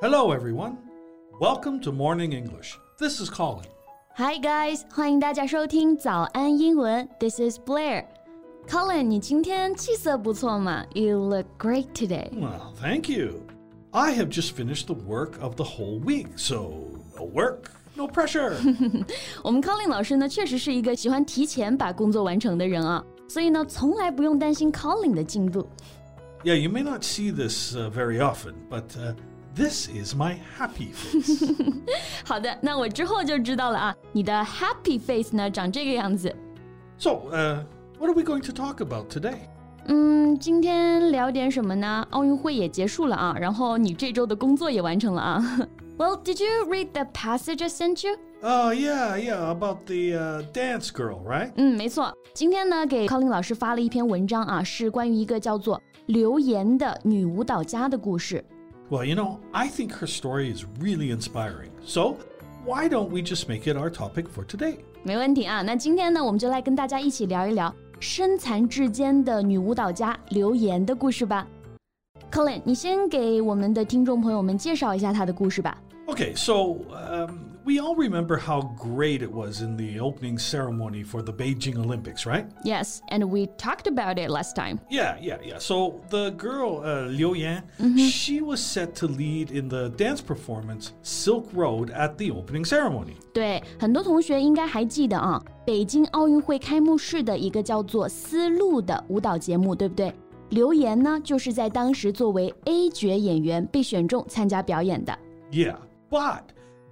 Hello, everyone. Welcome to Morning English. This is Colin. Hi guys，欢迎大家收听早安英文。This is Blair。Colin，你今天气色不错嘛？You look great today。 Well, thank you. I have just finished the work of the whole week, so no work, no pressure. 我们 Colin 老师呢，确实是一个喜欢提前把工作完成的人啊，所以呢，从来不用担心 Colin 的进度。 yeah, you may not see this uh, very often, but uh, this is my happy face. 好的，那我之后就知道了啊。你的 happy face 呢，长这个样子。So, uh, what are we going to talk about today? 嗯，今天聊点什么呢？奥运会也结束了啊，然后你这周的工作也完成了啊。Well, did you read the passage I sent you? Oh, yeah, yeah, about the uh, dance girl, right? 嗯，没错。今天呢，给 Colin 老师发了一篇文章啊，是关于一个叫做《刘岩的女舞蹈家》的故事。well, you know, I think her story is really inspiring. So, why don't we just make it our topic for today? 没问题啊，那今天呢，我们就来跟大家一起聊一聊身残志坚的女舞蹈家刘岩的故事吧。Colin，你先给我们的听众朋友们介绍一下她的故事吧。Okay, so um, we all remember how great it was in the opening ceremony for the Beijing Olympics, right? Yes, and we talked about it last time. Yeah, yeah, yeah. So the girl, uh, Liu Yan, she was set to lead in the dance performance Silk Road at the opening ceremony. 对，很多同学应该还记得啊，北京奥运会开幕式的一个叫做《丝路》的舞蹈节目，对不对？刘岩呢，就是在当时作为 A 角演员被选中参加表演的。 Yeah, but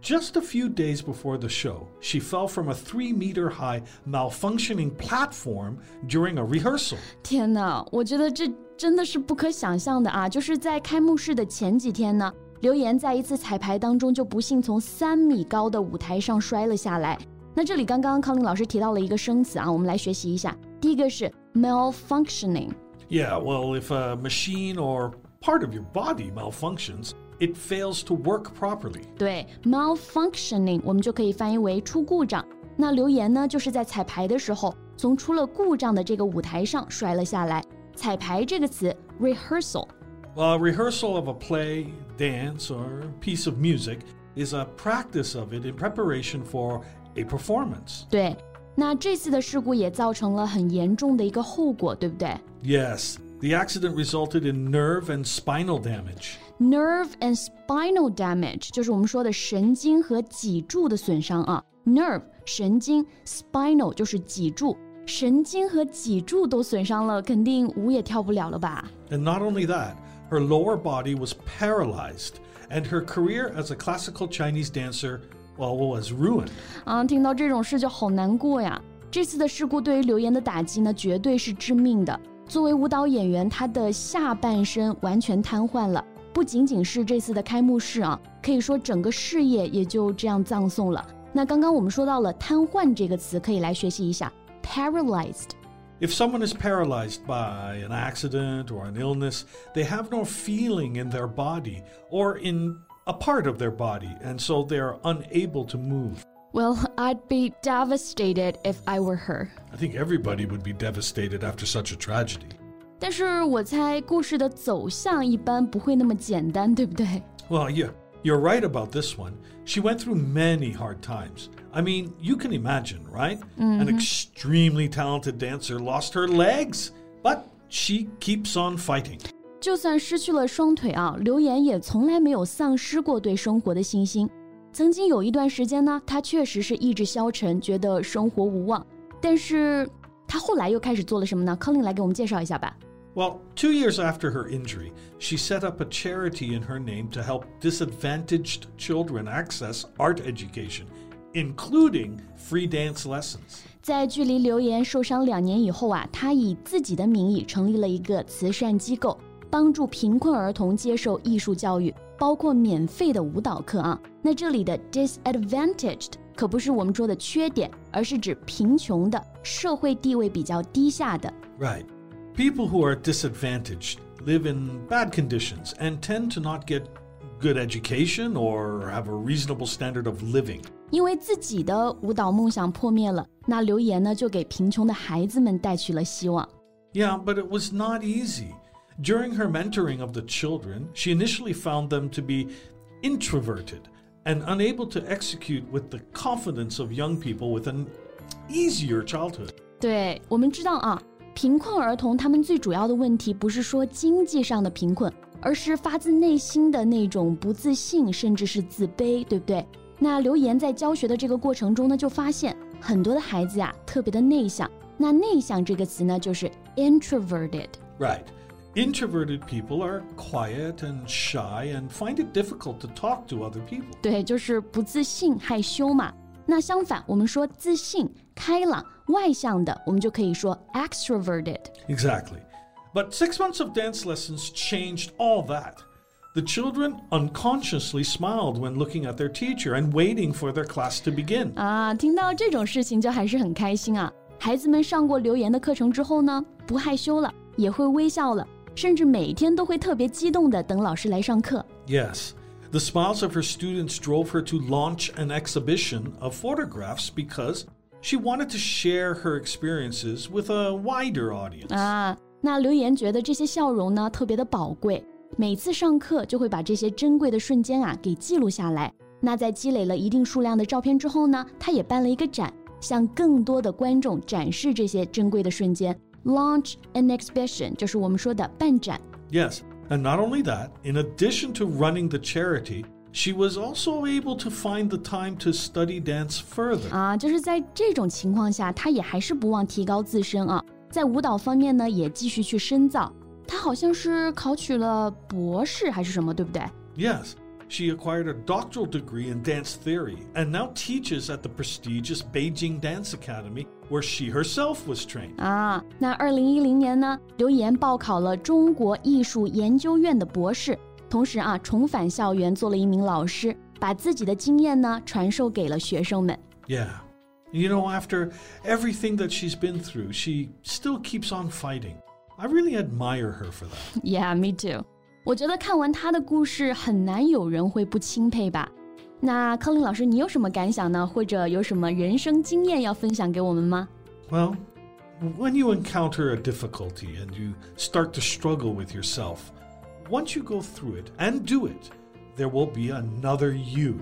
just a few days before the show, she fell from a three meter high malfunctioning platform during a rehearsal. 天哪，我觉得这真的是不可想象的啊！就是在开幕式的前几天呢，刘岩在一次彩排当中就不幸从三米高的舞台上摔了下来。那这里刚刚 Colin 老师提到了一个生词啊，我们来学习一下。第一个是 malfunctioning。Yeah, well, if a machine or part of your body malfunctions it fails to work properly. 对，malfunctioning 我们就可以翻译为出故障。那刘岩呢，就是在彩排的时候从出了故障的这个舞台上摔了下来。彩排这个词 rehearsal。 Well, a rehearsal of a play, dance, or piece of music is a practice of it in preparation for a performance. 对，那这次的事故也造成了很严重的一个后果，对不对 Yes, the accident resulted in nerve and spinal damage. ？Nerve and spinal damage 就是我们说的神经和脊柱的损伤啊。Nerve 神经，spinal 就是脊柱，神经和脊柱都损伤了，肯定舞也跳不了了吧？And not only that, her lower body was paralyzed, and her career as a classical Chinese dancer, well, was ruined. 啊，听到这种事就好难过呀。这次的事故对于刘岩的打击呢，绝对是致命的。作为舞蹈演员，她的下半身完全瘫痪了。不仅仅是这次的开幕式啊，可以说整个事业也就这样葬送了。那刚刚我们说到了瘫痪这个词，可以来学习一下 paralyzed。 If someone is paralyzed by an accident or an illness, they have no feeling in their body or in a part of their body, and so they are unable to move. Well, I'd be devastated if I were her. I think everybody would be devastated after such a tragedy. 但是我猜故事的走向一般不会那么简单，对不对？ Well, yeah, you're right about this one. She went through many hard times. I mean, you can imagine, right? An extremely talented dancer lost her legs, but she keeps on fighting. 就算失去了双腿啊，刘岩也从来没有丧失过对生活的信心。曾经有一段时间呢，他确实是意志消沉，觉得生活无望。但是他后来又开始做了什么呢？康林来给我们介绍一下吧。 Well, two years after her injury, she set up a charity in her name to help disadvantaged children access art education, including free dance lessons. 在距离刘岩受伤两年以后啊，他以自己的名义成立了一个慈善机构，帮助贫困儿童接受艺术教育，包括免费的舞蹈课啊。那这里的 disadvantaged 可不是我们说的缺点，而是指贫穷的、社会地位比较低下的。 Right. People who are disadvantaged live in bad conditions and tend to not get good education or have a reasonable standard of living. 因为自己的舞蹈梦想破灭了，那刘岩呢就给贫穷的孩子们带去了希望。 Yeah, but it was not easy. During her mentoring of the children, she initially found them to be introverted and unable to execute with the confidence of young people with an easier childhood. 对我们知道啊， 贫困儿童他们最主要的问题不是说经济上的贫困，而是发自内心的那种不自信，甚至是自卑，对不对？那刘岩在教学的这个过程中呢，就发现很多的孩子呀特别的内向。那内向这个词呢，就是 introverted。Right. Introverted people are quiet and shy and find it difficult to talk to other people. 对，就是不自信、害羞嘛。那相反，我们说自信、开朗、外向的，我们就可以说 extroverted. Exactly. But six months of dance lessons changed all that. The children unconsciously smiled when looking at their teacher and waiting for their class to begin. 啊，听到这种事情就还是很开心啊！孩子们上过刘岩的课程之后呢，不害羞了，也会微笑了，甚至每天都会特别激动的等老师来上课。Yes. the smiles of her students drove her to launch an exhibition of photographs because she wanted to share her experiences with a wider audience. 啊，那刘岩觉得这些笑容呢特别的宝贵，每次上课就会把这些珍贵的瞬间啊给记录下来。那在积累了一定数量的照片之后呢，他也办了一个展，向更多的观众展示这些珍贵的瞬间。Launch an exhibition 就是我们说的办展。 Yes, and not only that, in addition to running the charity, she was also able to find the time to study dance further. 啊，就是在这种情况下，他也还是不忘提高自身啊，在舞蹈方面呢也继续去深造。他好像是考取了博士还是什么，对不对？ Yes, she acquired a doctoral degree in dance theory and now teaches at the prestigious Beijing Dance Academy, where she herself was trained. 啊，那二零一零年呢，刘岩报考了中国艺术研究院的博士，同时啊，重返校园做了一名老师，把自己的经验呢传授给了学生们。 Yeah. You know, after everything that she's been through, she still keeps on fighting. I really admire her for that. Yeah, me too。 我觉得看完他的故事，很难有人会不钦佩吧。那柯林老师，你有什么感想呢？或者有什么人生经验要分享给我们吗？Well, when you encounter a difficulty and you start to struggle with yourself, once you go through it and do it, there will be another you,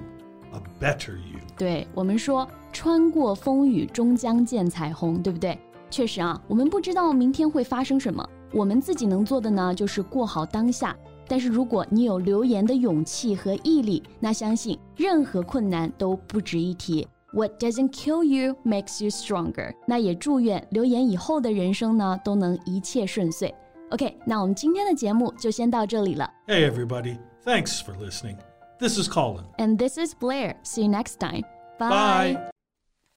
a better you. 对我们说，穿过风雨终将见彩虹，对不对？确实啊，我们不知道明天会发生什么，我们自己能做的呢，就是过好当下。但是如果你有刘岩的勇气和毅力，那相信任何困难都不值一提。What doesn't kill you makes you stronger。那也祝愿刘岩以后的人生呢，都能一切顺遂。OK，那我们今天的节目就先到这里了。Hey everybody, thanks for listening. This is Colin. And this is Blair. See you next time. Bye. Bye.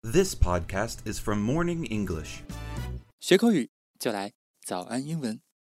This podcast is from Morning English. 学口语就来早安英文。